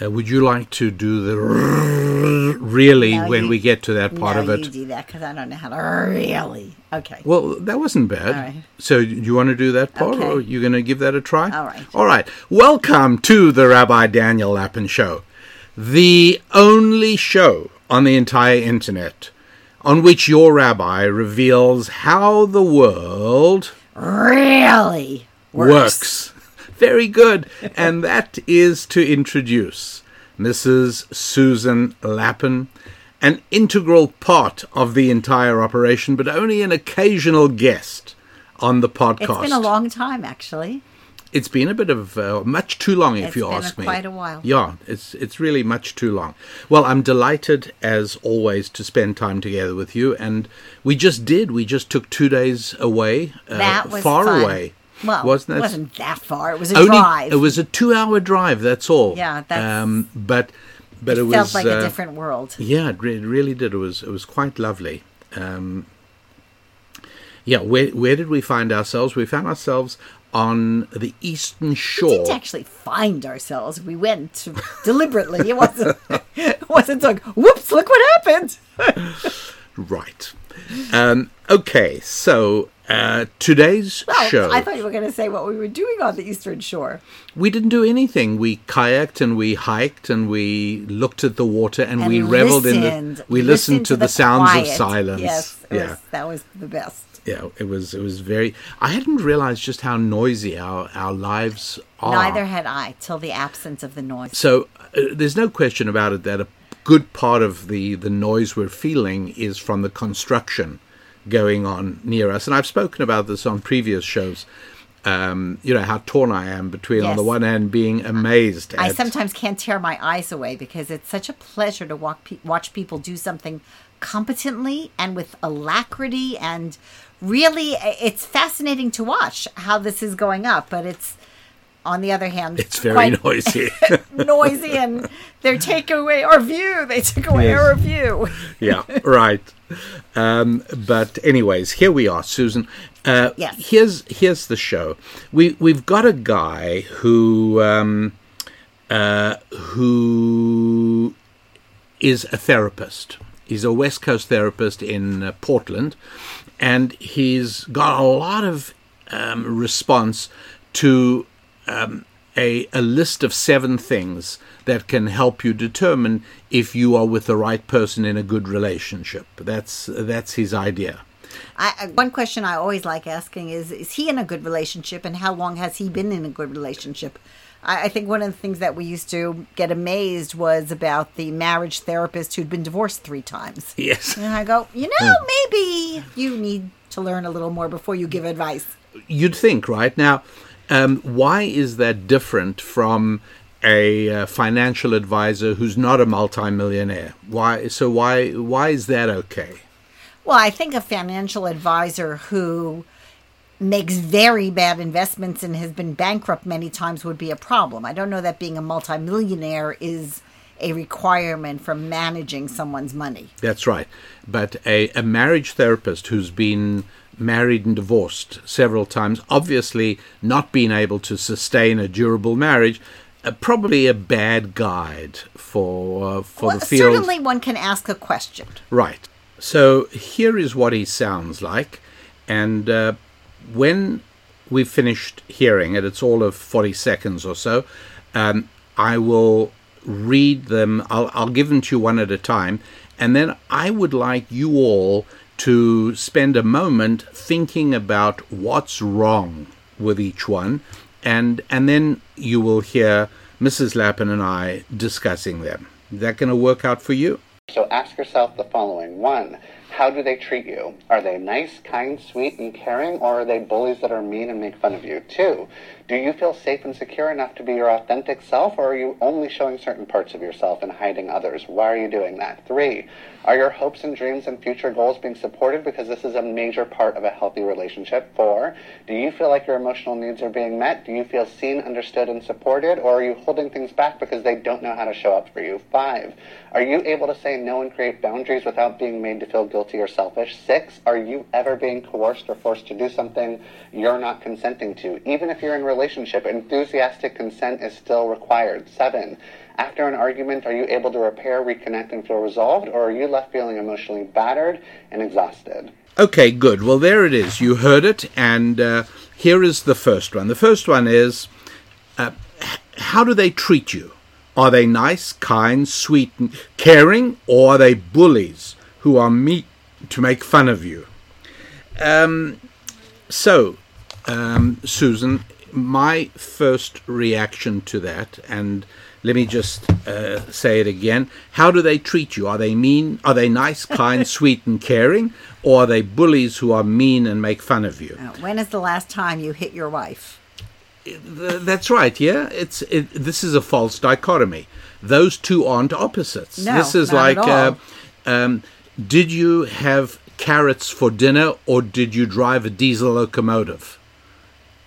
Uh, would you like to do the really No, when you- we get to that part no, of it? you do that because I don't know how to really. Okay. Well, that wasn't bad. All right. So, do you want to do that part, Okay. or you going to give that a try? All right. All right. Welcome to the Rabbi Daniel Lapin Show, the only show on the entire internet on which your rabbi reveals how the world really works. Very good. and that is to introduce Mrs. Susan Lapin, an integral part of the entire operation, but only an occasional guest on the podcast. It's been a long time, actually. It's been a bit of uh, much too long, if It's you ask me. quite a while. Yeah, it's it's really much too long. Well, I'm delighted as always to spend time together with you, and we just did. We just took two days away, uh, That was far fun. away. Well, wasn't it wasn't that far. It was a Only drive. it was a two-hour drive. That's all. Yeah, that's- um, but but it, it was felt like uh, a different world. yeah, it, re- it really did. It was it was quite lovely. Um, yeah, where where did we find ourselves? We found ourselves on the eastern We shore. didn't actually find ourselves. We went deliberately. It wasn't. it wasn't like, whoops! Look what happened. Right. Um, okay, so uh, today's Well, show. I thought you were going to say what we were doing on the Eastern Shore. we didn't do anything. We kayaked and we hiked and we looked at the water and, And we reveled in the. We listened, to, the, sounds quiet. of silence. Yes, yeah. was, that was the best. yeah, it was it was very. I hadn't realized just how noisy our our lives are. Neither had I till the absence of the noise. So uh, there's no question about it that a good part of the the noise we're feeling is from the construction going on near us, and I've spoken about this on previous shows. Um, you know how torn I am between on the one hand being amazed I at sometimes can't tear my eyes away because it's such a pleasure to walk pe- watch people do something competently and with alacrity and really it's fascinating to watch how this is going up but it's on the other hand it's very noisy. noisy and they take away our view they took away Yes. our view yeah, right. Um, but anyways, here we are, Susan. Uh, Yes. Here's here's the show. We we've got a guy who um, uh, who is a therapist. He's a West Coast therapist in uh, Portland, and he's got a lot of um, response to um, a, a list of seven things that can help you determine if you are with the right person in a good relationship. That's that's his idea. I, one question I always like asking is: Is he in a good relationship, and how long has he been in a good relationship? I, I think one of the things that we used to get amazed was about the marriage therapist who'd been divorced three times, Yes. and I go, you know, maybe you need to learn a little more before you give advice. You'd think, right? Now, um, why is that different from a uh, financial advisor who's not a multimillionaire? Why? So why why is that okay? Well, I think a financial advisor who makes very bad investments and has been bankrupt many times would be a problem. I don't know that being a multimillionaire is a requirement for managing someone's money. That's right. But a, a marriage therapist who's been married and divorced several times, obviously not being able to sustain a durable marriage, uh, probably a bad guide for uh, for Well, the field. certainly one can ask a question. Right. So here is what he sounds like, and uh, when we've finished hearing it, it's all of forty seconds or so. Um, I will read them. I'll, I'll give them to you one at a time, and then I would like you all to spend a moment thinking about what's wrong with each one, and and then you will hear Mrs. Lapin and I discussing them. Is that going to work out for you? So ask yourself the following. One, how do they treat you? Are they nice, kind, sweet, and caring, or are they bullies that are mean and make fun of you? Two, do you feel safe and secure enough to be your authentic self, or are you only showing certain parts of yourself and hiding others? Why are you doing that? Three, are your hopes and dreams and future goals being supported because this is a major part of a healthy relationship? Four, do you feel like your emotional needs are being met? Do you feel seen, understood, and supported, or are you holding things back because they don't know how to show up for you? Five, are you able to say no and create boundaries without being made to feel guilty or selfish? Six, are you ever being coerced or forced to do something you're not consenting to? Even if you're in relationship, enthusiastic consent is still required. Seven, after an argument, are you able to repair, reconnect, and feel resolved, or are you left feeling emotionally battered and exhausted? Okay, good. Well, there it is. You heard it, and uh, here is the first one. The first one is uh, how do they treat you? Are they nice, kind, sweet, caring, or are they bullies who are meat to make fun of you? Um, so, um, Susan, my first reaction to that, and let me just uh, say it again. How do they treat you? Are they mean? Are they nice, kind, sweet, and caring? Or are they bullies who are mean and make fun of you? Uh, when is the last time you hit your wife? That's right. Yeah, it's it, this is a false dichotomy. Those two aren't opposites. No, this is like, uh, um, did you have carrots for dinner or did you drive a diesel locomotive?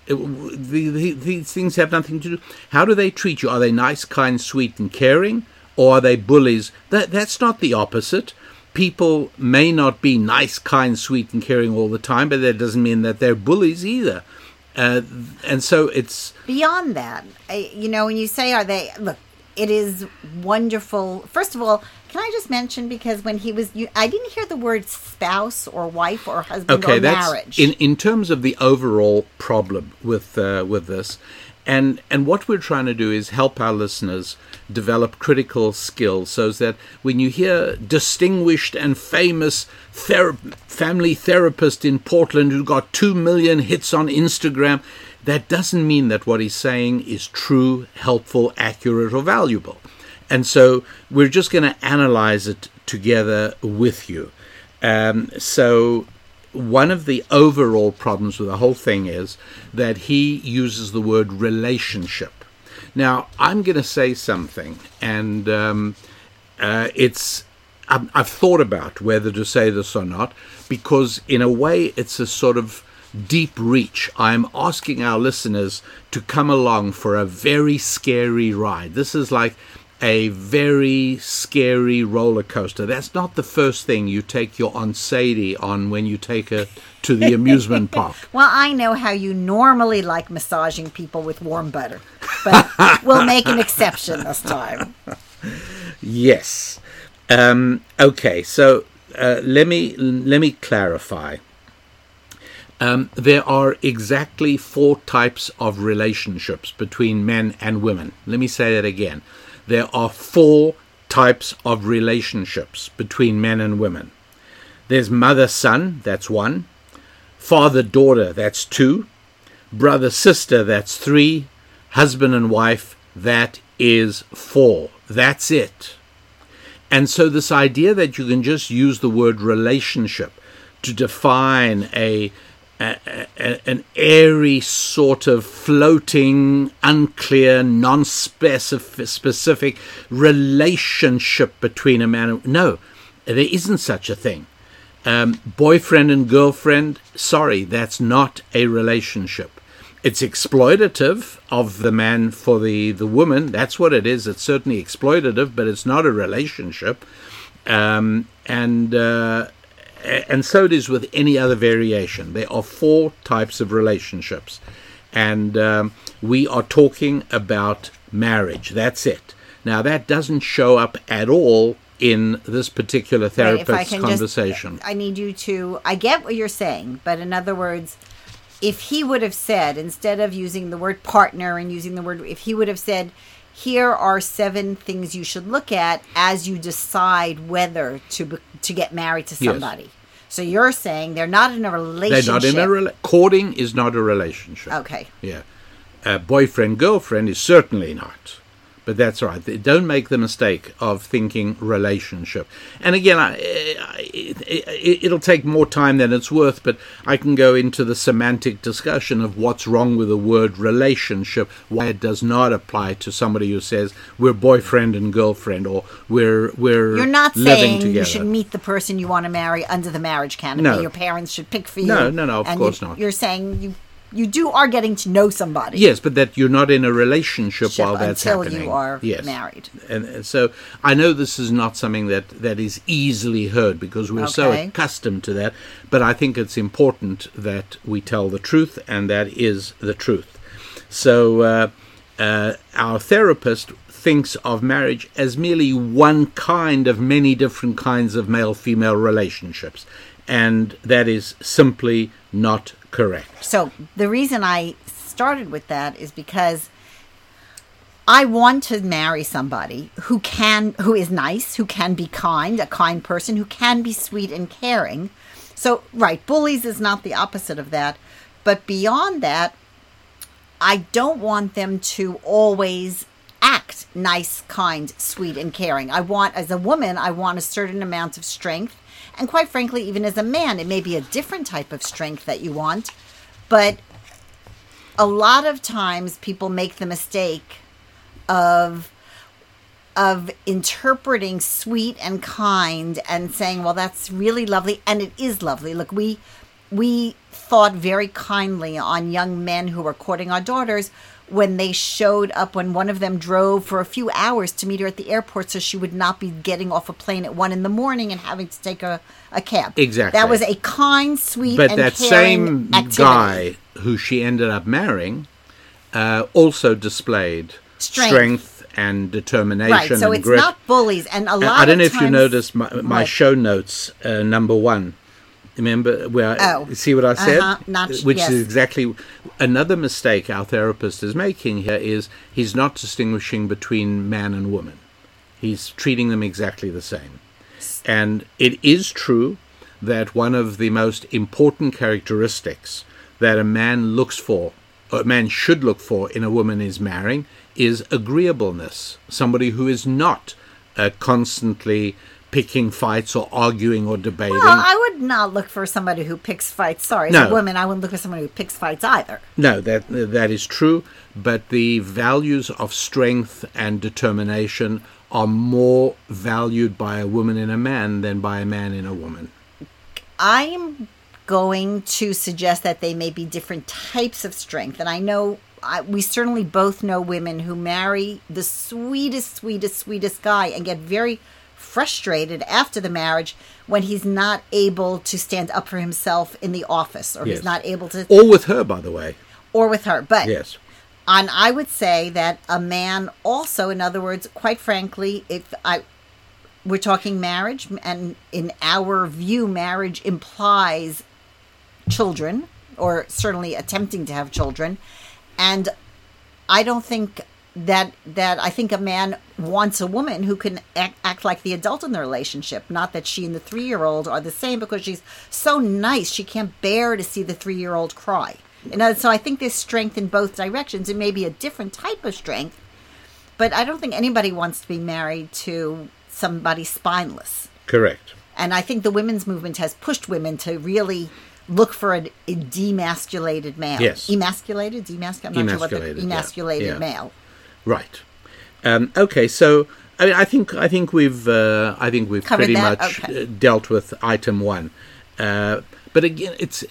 The, the, these things have nothing to do. How do they treat you? Are they nice, kind, sweet, and caring, or are they bullies? That that's not the opposite. People may not be nice, kind, sweet, and caring all the time, but that doesn't mean that they're bullies either. Uh, and so it's Beyond that, I, you know, when you say, are they, look, it is wonderful. First of all, can I just mention, because when he was, you, I didn't hear the word spouse or wife or husband okay. or That's marriage. in in terms of the overall problem with uh, with this, and and what we're trying to do is help our listeners develop critical skills, so that when you hear distinguished and famous family therapist in Portland who got two million hits on Instagram, that doesn't mean that what he's saying is true, helpful, accurate, or valuable. And so we're just going to analyze it together with you. Um, so one of the overall problems with the whole thing is that he uses the word relationship. Now, I'm going to say something, and um, uh, it's I've, I've thought about whether to say this or not because, in a way, it's a sort of deep reach. I'm asking our listeners to come along for a very scary ride. This is like a very scary roller coaster. That's not the first thing you take your Aunt Sadie on when you take her to the amusement park. well, I know how you normally like massaging people with warm butter, but we'll make an exception this time. Yes. Um, okay. So uh, let me let me clarify. Um, there are exactly four types of relationships between men and women. Let me say that again. There are four types of relationships between men and women. There's mother son, that's one. Father daughter, that's two. Brother sister, that's three. Husband and wife, that is four. That's it. And so, this idea that you can just use the word relationship to define a, a, an airy sort of floating, unclear, non specific relationship between a man and no, there isn't such a thing. Um, boyfriend and girlfriend, sorry, that's not a relationship. It's exploitative of the man for the, the woman. That's what it is. It's certainly exploitative, but it's not a relationship. Um, and uh, and so it is with any other variation. There are four types of relationships, and um, we are talking about marriage. That's it. Now that doesn't show up at all in this particular Right, therapist's can conversation. Just, I need you to. I get what you're saying, but in other words, if he would have said instead of using the word partner and using the word, if he would have said, "Here are seven things you should look at as you decide whether to be- to get married to Yes. somebody." So you're saying they're not in a relationship. They're not in a rela- courting is not a relationship. Okay. Yeah, a boyfriend girlfriend is certainly not. But that's right. They Don't make the mistake of thinking relationship. And again, I, I, it, it'll take more time than it's worth. But I can go into the semantic discussion of what's wrong with the word relationship, why it does not apply to somebody who says we're boyfriend and girlfriend, or we're we're You're not living saying together. you should meet the person you want to marry under the marriage canopy. No. Your parents should pick for you. No, no, no, of and course you, not. You're saying you you do are getting to know somebody. Yes, but that you're not in a relationship Ship while that's until happening. you are yes. married. And, and so I know this is not something that, that is easily heard because we're so accustomed to that, but I think it's important that we tell the truth, and that is the truth. So uh, uh, our therapist thinks of marriage as merely one kind of many different kinds of male female relationships. And that is simply not correct. So the reason I started with that is because I want to marry somebody who can who is nice, who can be kind, a kind person, who can be sweet and caring. So right, bullies is not the opposite of that, but beyond that, I don't want them to always act nice, kind, sweet and caring. I want as a woman, I want a certain amount of strength. And quite frankly, even as a man, it may be a different type of strength that you want, but a lot of times people make the mistake of of interpreting sweet and kind and saying well that's really lovely and it is lovely look we we thought very kindly on young men who were courting our daughters when they showed up when one of them drove for a few hours to meet her at the airport so she would not be getting off a plane at one in the morning and having to take a, a cab Exactly. that was a kind sweet But that same activity. guy who she ended up marrying uh, also displayed Strength. and determination right so it's not bullies and a lot I don't know of if you noticed my, my Right. show notes, uh, number one. Remember where? Oh. see what I said? Uh-huh, not- Which yes. is exactly another mistake our therapist is making here. Is he's not distinguishing between man and woman. He's treating them exactly the same. And it is true that one of the most important characteristics that a man looks for, or a man should look for in a woman is marrying, is agreeableness. Somebody who is not uh, constantly picking fights or arguing or debating. Well, I would not look for somebody who picks fights. Sorry, as No. a woman, I wouldn't look for somebody who picks fights either. No, that that is true, but the values of strength and determination are more valued by a woman in a man than by a man in a woman. I'm going to suggest that they may be different types of strength. And I know I, we certainly both know women who marry the sweetest, sweetest, sweetest guy and get very frustrated after the marriage when he's not able to stand up for himself in the office or Yes. he's not able to, Or with her, by the way. or with her. But Yes. And I would say that a man also, in other words, quite frankly, if I we're talking marriage, and in our view, marriage implies children, or certainly attempting to have children, and I don't think that that I think a man wants a woman who can act, act like the adult in the relationship. Not that she and the three year old are the same because she's so nice she can't bear to see the three year old cry. And uh, so I think there's strength in both directions. It may be a different type of strength, but I don't think anybody wants to be married to somebody spineless. Correct. And I think the women's movement has pushed women to really look for a, a demasculated male. Yes. Emasculated? Demasculated? I'm not sure what the Emasculated, emasculated Yeah. male. Right. Um, okay, so I mean, I think I think we've uh, I think we've Covered pretty that? much Okay. uh, dealt with item one. Uh, but again, it's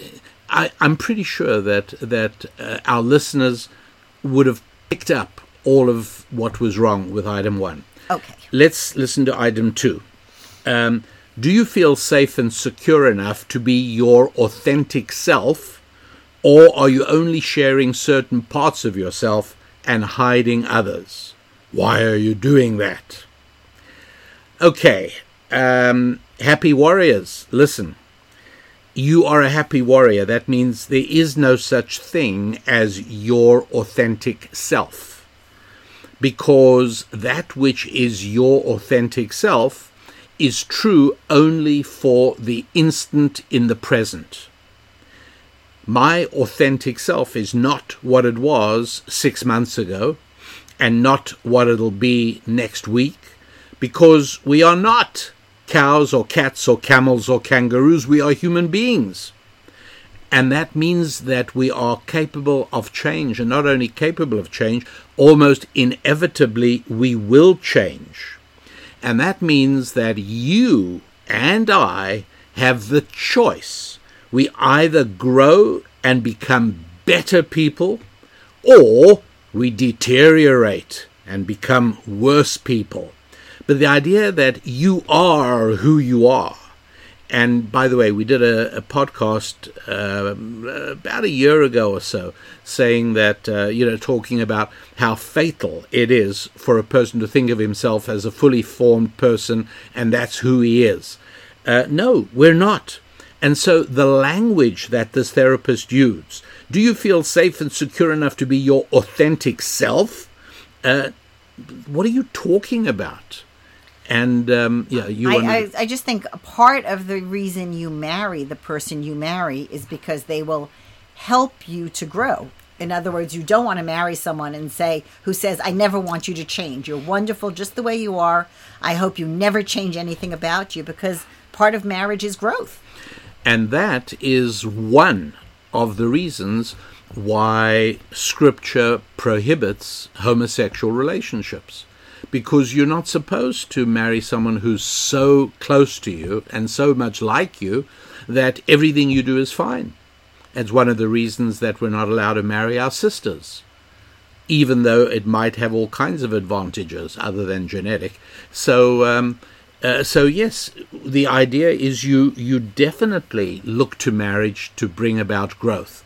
I, I'm pretty sure that that uh, our listeners would have picked up all of what was wrong with item one. Okay. Let's listen to item two. Um, do you feel safe and secure enough to be your authentic self, or are you only sharing certain parts of yourself and hiding others? Why are you doing that? Okay, um, happy warriors, listen. You are a happy warrior. That means there is no such thing as your authentic self because that which is your authentic self is true only for the instant in the present. My authentic self is not what it was six months ago and not what it'll be next week because we are not cows or cats or camels or kangaroos. We are human beings. And that means that we are capable of change, and not only capable of change, almost inevitably we will change. And that means that you and I have the choice. We either grow and become better people, or we deteriorate and become worse people. But the idea that you are who you are and by the way, we did a, a podcast uh, about a year ago or so saying that, uh, you know, talking about how fatal it is for a person to think of himself as a fully formed person and that's who he is. Uh, no, we're not. And so the language that this therapist used, do you feel safe and secure enough to be your authentic self? Uh, what are you talking about? And um, yeah, you. I, I, I just think a part of the reason you marry the person you marry is because they will help you to grow. In other words, you don't want to marry someone and say who says, "I never want you to change. You're wonderful just the way you are. I hope you never change anything about you." Because part of marriage is growth. And that is one of the reasons why Scripture prohibits homosexual relationships. Because you're not supposed to marry someone who's so close to you and so much like you that everything you do is fine. It's one of the reasons that we're not allowed to marry our sisters, even though it might have all kinds of advantages other than genetic. So, um, uh, so yes, the idea is you you definitely look to marriage to bring about growth,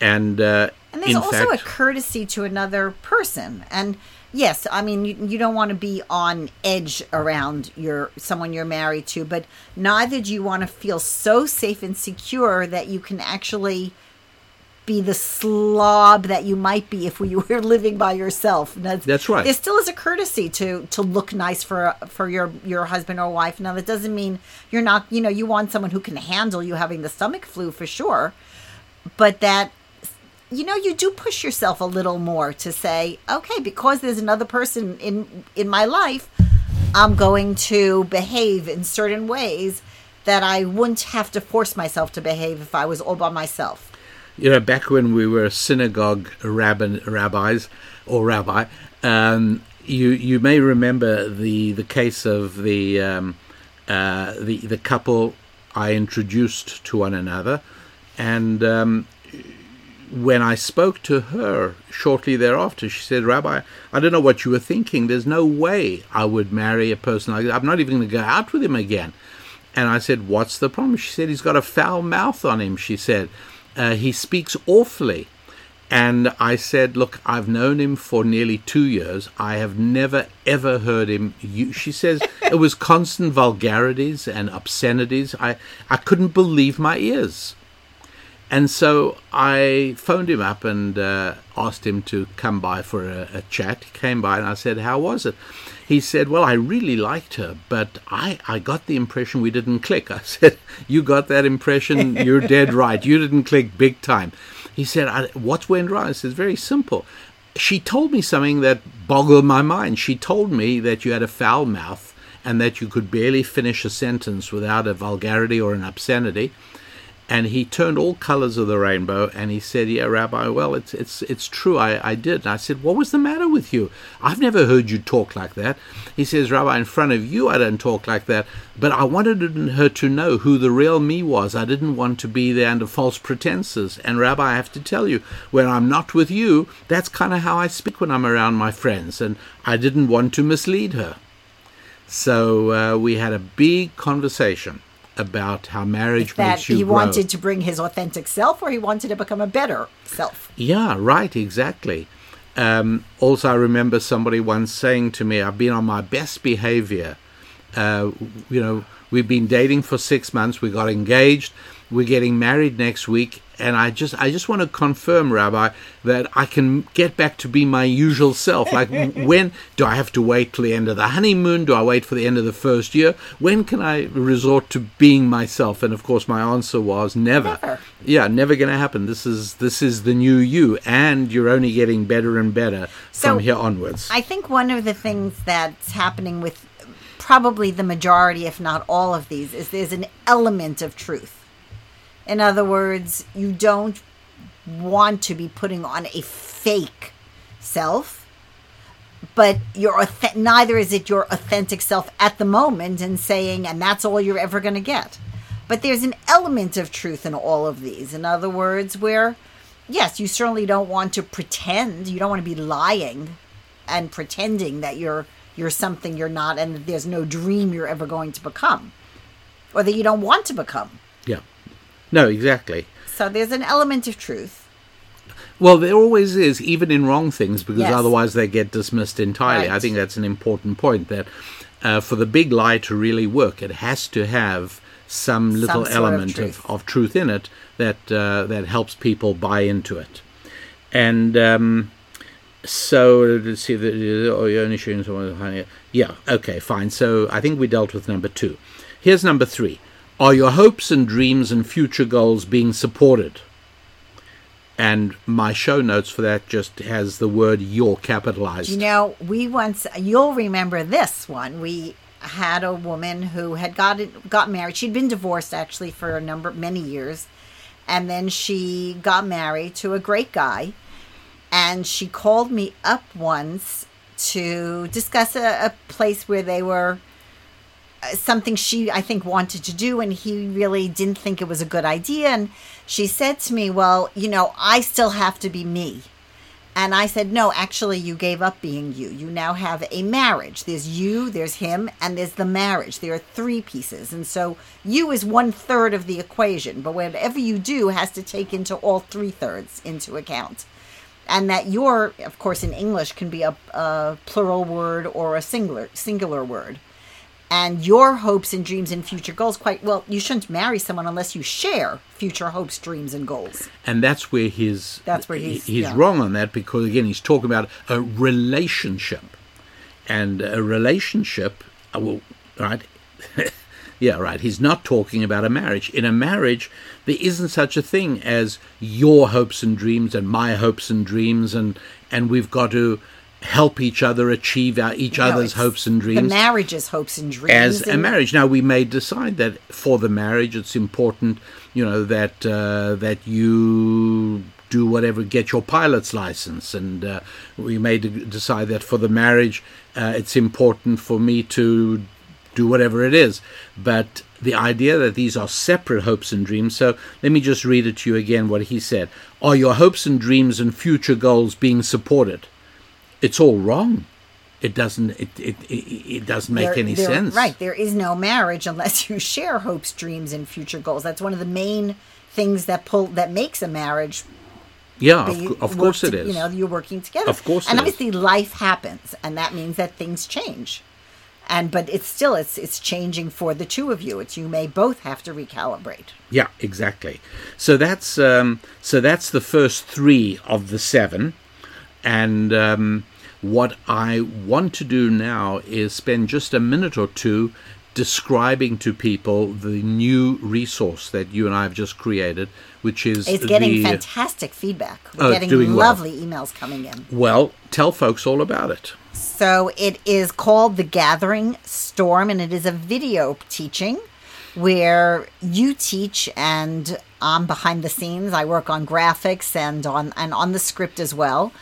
and uh, And there's also fact, a courtesy to another person. And yes, I mean you, you don't want to be on edge around your someone you're married to, but neither do you want to feel so safe and secure that you can actually be the slob that you might be if you were living by yourself. And That's right. There still is a courtesy to to look nice for for your your husband or wife. Now that doesn't mean you're not. You know, you want someone who can handle you having the stomach flu for sure, but that you know you do push yourself a little more to say okay because there's another person in in my life i'm going to behave in certain ways that i wouldn't have to force myself to behave if i was all by myself you know, back when we were synagogue rabbin, rabbis or rabbi, um, you you may remember the the case of the um, uh, the the couple I introduced to one another, and um, when I spoke to her shortly thereafter, she said, Rabbi, I don't know what you were thinking. There's no way I would marry a person like that. I'm not even going to go out with him again. And I said, What's the problem? She said, He's got a foul mouth on him. She said, uh, He speaks awfully. And I said, Look, I've known him for nearly two years. I have never, ever heard him. Use, she says it was constant vulgarities and obscenities. I, I couldn't believe my ears. And so I phoned him up and uh, asked him to come by for a, a, chat. He came by and I said, How was it? He said, Well, I really liked her, but I, I got the impression we didn't click. I said, You got that impression? You're dead right. You didn't click big time. He said, What went wrong? I said, very simple. She told me something that boggled my mind. She told me that you had a foul mouth and that you could barely finish a sentence without a vulgarity or an obscenity and he turned all colors of the rainbow and he said yeah rabbi well it's it's it's true. I i did. And i said what was the matter with you? I've never heard you talk like that. He says rabbi in front of you i don't talk like that. But i wanted her to know who the real me was. I didn't want to be there under false pretenses. And rabbi i have to tell you when i'm not with you that's kind of how i speak when i'm around my friends. And i didn't want to mislead her. So uh, we had a big conversation about how marriage that makes you he grow. wanted to bring his authentic self or he wanted to become a better self Yeah, right, exactly. Um, also, I remember somebody once saying to me, I've been on my best behavior. Uh, you know, we've been dating for six months, we got engaged, we're getting married next week, and I just I just want to confirm, Rabbi, that I can get back to be my usual self. Like, when do I have to wait till the end of the honeymoon? Do I wait for the end of the first year? When can I resort to being myself? And of course, my answer was never. Never. Yeah, never going to happen. This is this is the new you, and you're only getting better and better So, from here onwards. I think one of the things that's happening with probably the majority, if not all of these, is there's an element of truth. In other words, you don't want to be putting on a fake self, but your neither is it your authentic self at the moment and saying, and that's all you're ever going to get. But there's an element of truth in all of these. In other words, where yes, you certainly don't want to pretend. You don't want to be lying and pretending that you're you're something you're not and that there's no dream you're ever going to become. or that you don't want to become. No, exactly. So there's an element of truth. Well, there always is, even in wrong things, because Yes. otherwise they get dismissed entirely. I think that's an important point that uh, for the big lie to really work, it has to have some little of element truth. of, of truth in it that uh, that helps people buy into it. And um, so let's see the oh, you're only showing someone. Yeah, okay, fine. So I think we dealt with number two. Here's number three. Are your hopes and dreams and future goals being supported? And my show notes for that just has the word "your" capitalized. You know, we once you'll remember this one. We had a woman who had got got married. She'd been divorced actually for a number many years, and then she got married to a great guy. And she called me up once to discuss a, a place where they were something she I think wanted to do and he really didn't think it was a good idea and she said to me, "Well, you know, I still have to be me." And I said, "No, actually you gave up being you. You now have a marriage. There's you, there's him, and there's the marriage. There are three pieces. And so you is one third of the equation, but whatever you do has to take into all three thirds into account." and that your of course in english can be a, a plural word or a singular singular word and your hopes and dreams and future goals quite well you shouldn't marry someone unless you share future hopes dreams and goals. And that's where his That's where he's- he's yeah. wrong on that because again he's talking about a relationship. And a relationship uh, well, right yeah right he's not talking about a marriage. In a marriage there isn't such a thing as your hopes and dreams and my hopes and dreams and and we've got to help each other achieve our each No, other's hopes and dreams the marriage's hopes and dreams as a marriage. Now we may decide that for the marriage, it's important, you know, that uh, that you do whatever, get your pilot's license, and uh, we may de- decide that for the marriage, uh, it's important for me to do whatever it is. But the idea that these are separate hopes and dreams. So let me just read it to you again. What he said: Are your hopes and dreams and future goals being supported? It's all wrong. It doesn't. It it it, it doesn't make there- any there- sense. right there is no marriage unless you share hopes dreams and future goals that's one of the main things that pull that makes a marriage Yeah, of, of course to- it is. You know, you're working together. Of course and it is. obviously life happens, and that means that things change. And but it's still it's it's changing for the two of you. It's you may both have to recalibrate. Yeah, exactly. So that's um, so that's the first three of the seven, and um, what I want to do now is spend just a minute or two describing to people the new resource that you and I have just created, which is It's getting the, fantastic feedback. We're Oh, getting doing well. lovely emails coming in. Well, tell folks all about it. So it is called The Gathering Storm, and it is a video teaching where you teach and I'm behind the scenes. I work on graphics and on and on the script as well.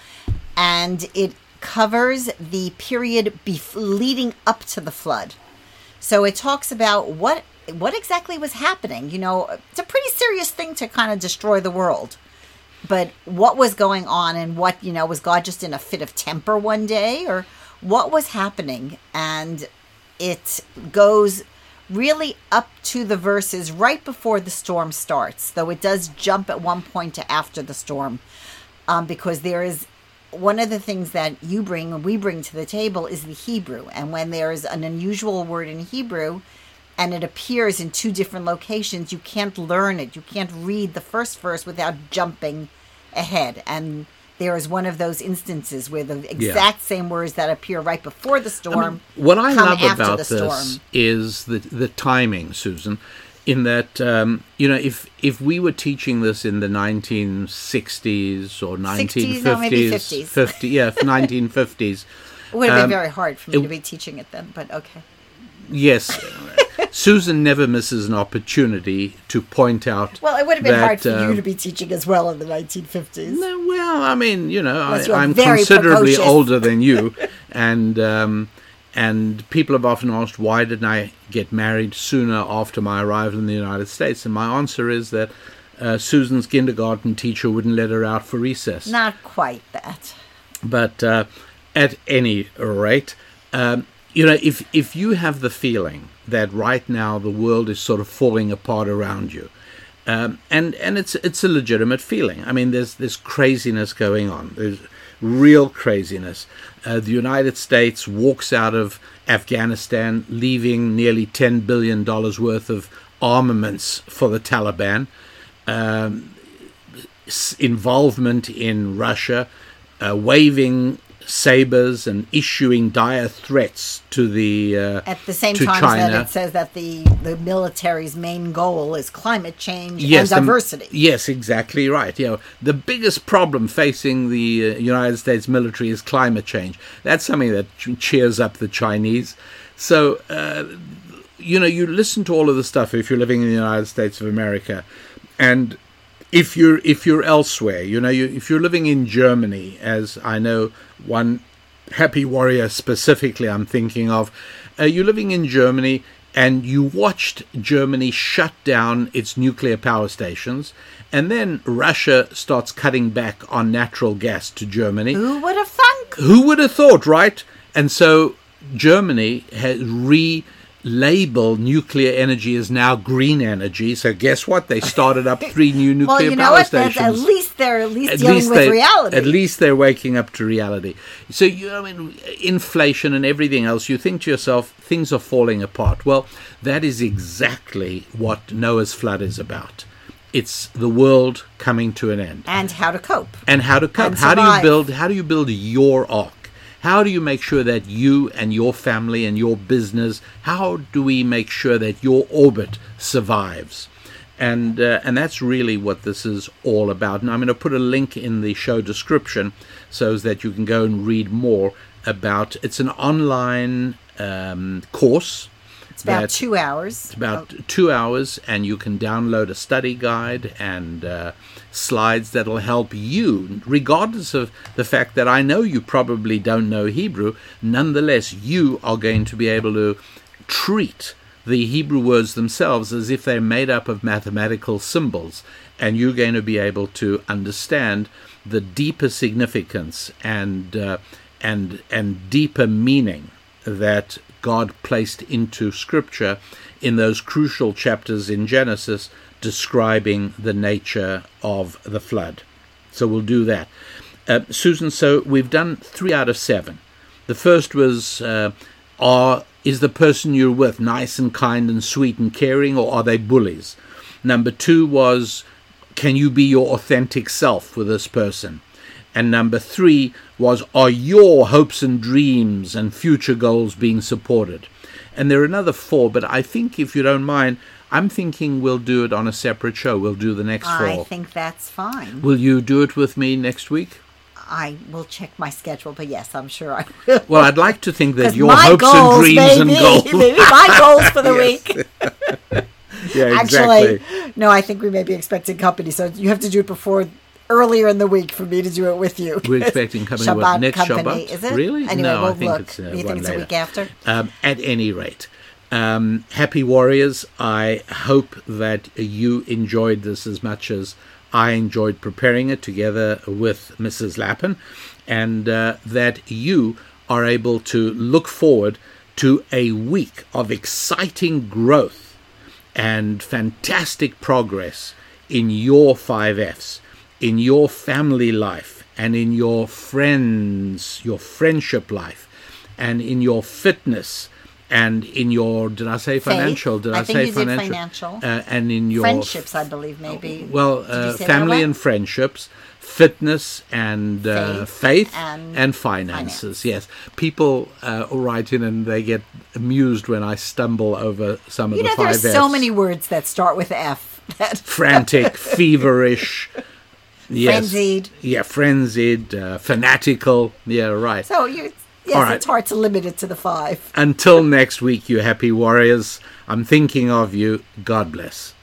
And it covers the period bef- leading up to the flood. So it talks about what what exactly was happening. You know, it's a pretty serious thing to kind of destroy the world but what was going on and what you know was god just in a fit of temper one day or what was happening and it goes really up to the verses right before the storm starts though it does jump at one point to after the storm um, because there is one of the things that you bring and we bring to the table is the hebrew and when there is an unusual word in hebrew and it appears in two different locations, you can't learn it. You can't read the first verse without jumping ahead. And there is one of those instances where the exact same words that appear right before the storm. What I come love after about the storm. this is the the timing, Susan. In that, um, you know, if if we were teaching this in the 1960s or 1950s, no, maybe 50s. 50, yeah, 1950s, It would have um, been very hard for me it- to be teaching it then, but okay. yes, Susan never misses an opportunity to point out. Well, it would have been hard that, for you um, to be teaching as well in the 1950s. No, well, I mean, you know, Unless I, i'm considerably precocious. older than you, and um, and people have often asked why didn't I get married sooner after my arrival in the United States, and my answer is that uh, Susan's kindergarten teacher wouldn't let her out for recess. Not quite that. But uh, at any rate, um, you know, if if you have the feeling that right now the world is sort of falling apart around you, um, and and it's it's a legitimate feeling. I mean, there's there's craziness going on. There's real craziness. Uh, the United States walks out of Afghanistan, leaving nearly ten billion dollars worth of armaments for the Taliban. Um, involvement in Russia, uh, waving sabers and issuing dire threats to the uh, At the same time China. that it says that the, the military's main goal is climate change yes, and the- diversity. yes, exactly right. You know, the biggest problem facing the uh, United States military is climate change. That's something that cheers up the Chinese. So, uh, you know, you listen to all of the stuff if you're living in the United States of America, and if you're if you're elsewhere, you know, you, if you're living in Germany, as I know one happy warrior specifically, I'm thinking of, uh, you're living in Germany and you watched Germany shut down its nuclear power stations, and then Russia starts cutting back on natural gas to Germany. Who would have thunk? Who would have thought, right? And so Germany has relabeled nuclear energy as now green energy. So guess what? They started up three new nuclear Well, you know power what? That's, at least they're at least at dealing least with they, reality. At least they're waking up to reality. So you, I mean, inflation and everything else. You think to yourself, things are falling apart. Well, that is exactly what Noah's flood is about. It's the world coming to an end, and how to cope. and how to cope. How do you build? How do you build your ark? How do you make sure that you and your family and your business? How do we make sure that your orbit survives? and uh, and that's really what this is all about. And I'm going to put a link in the show description so that you can go and read more about. It's an online um, course. It's about two hours. It's about two hours, and you can download a study guide and uh, slides that'll help you, regardless of the fact that I know you probably don't know Hebrew. Nonetheless, you are going to be able to treat the Hebrew words themselves as if they're made up of mathematical symbols, and you're going to be able to understand the deeper significance and uh, and and deeper meaning that God placed into Scripture in those crucial chapters in Genesis describing the nature of the flood. So we'll do that. Uh, Susan, so we've done three out of seven. The first was uh, are is the person you're with nice and kind and sweet and caring, or are they bullies? Number two was can you be your authentic self with this person? And number three was are your hopes and dreams and future goals being supported? And there are another four, but I think if you don't mind, I'm thinking we'll do it on a separate show. We'll do the next four. I think that's fine. Will you do it with me next week? I will check my schedule, but yes, I'm sure I will. Well, I'd like to think that your hopes and goals dreams may and goals. maybe my goals for the week. yeah, Actually, exactly. no, I think we may be expecting company, so you have to do it before earlier in the week for me to do it with you. We're expecting company what, next company, Shabbat? is it? Really? Anyway, No, I we'll think look. it's, uh, you think it's a week after? Um, at any rate, um, happy warriors, I hope that you enjoyed this as much as I enjoyed preparing it together with Mrs. Lapin, and uh, that you are able to look forward to a week of exciting growth and fantastic progress in your five F's, in your family life, and in your friends, your friendship life, and in your fitness, and in your did I say financial? Did I, I say financial? financial. Uh, and in your Friendships, I believe, maybe. well, uh, family and friendships, fitness and uh, faith, Faith and and finances. Yes, people uh, write in and they get amused when I stumble over some of You the know, five there's so many words that start with F. That frantic, feverish. Yes. Frenzied. Yeah, frenzied, uh, fanatical. Yeah, right. so you, yes, right. it's hard to limit it to the five. Until next week, you happy warriors. I'm thinking of you. God bless.